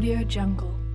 Audio Jungle.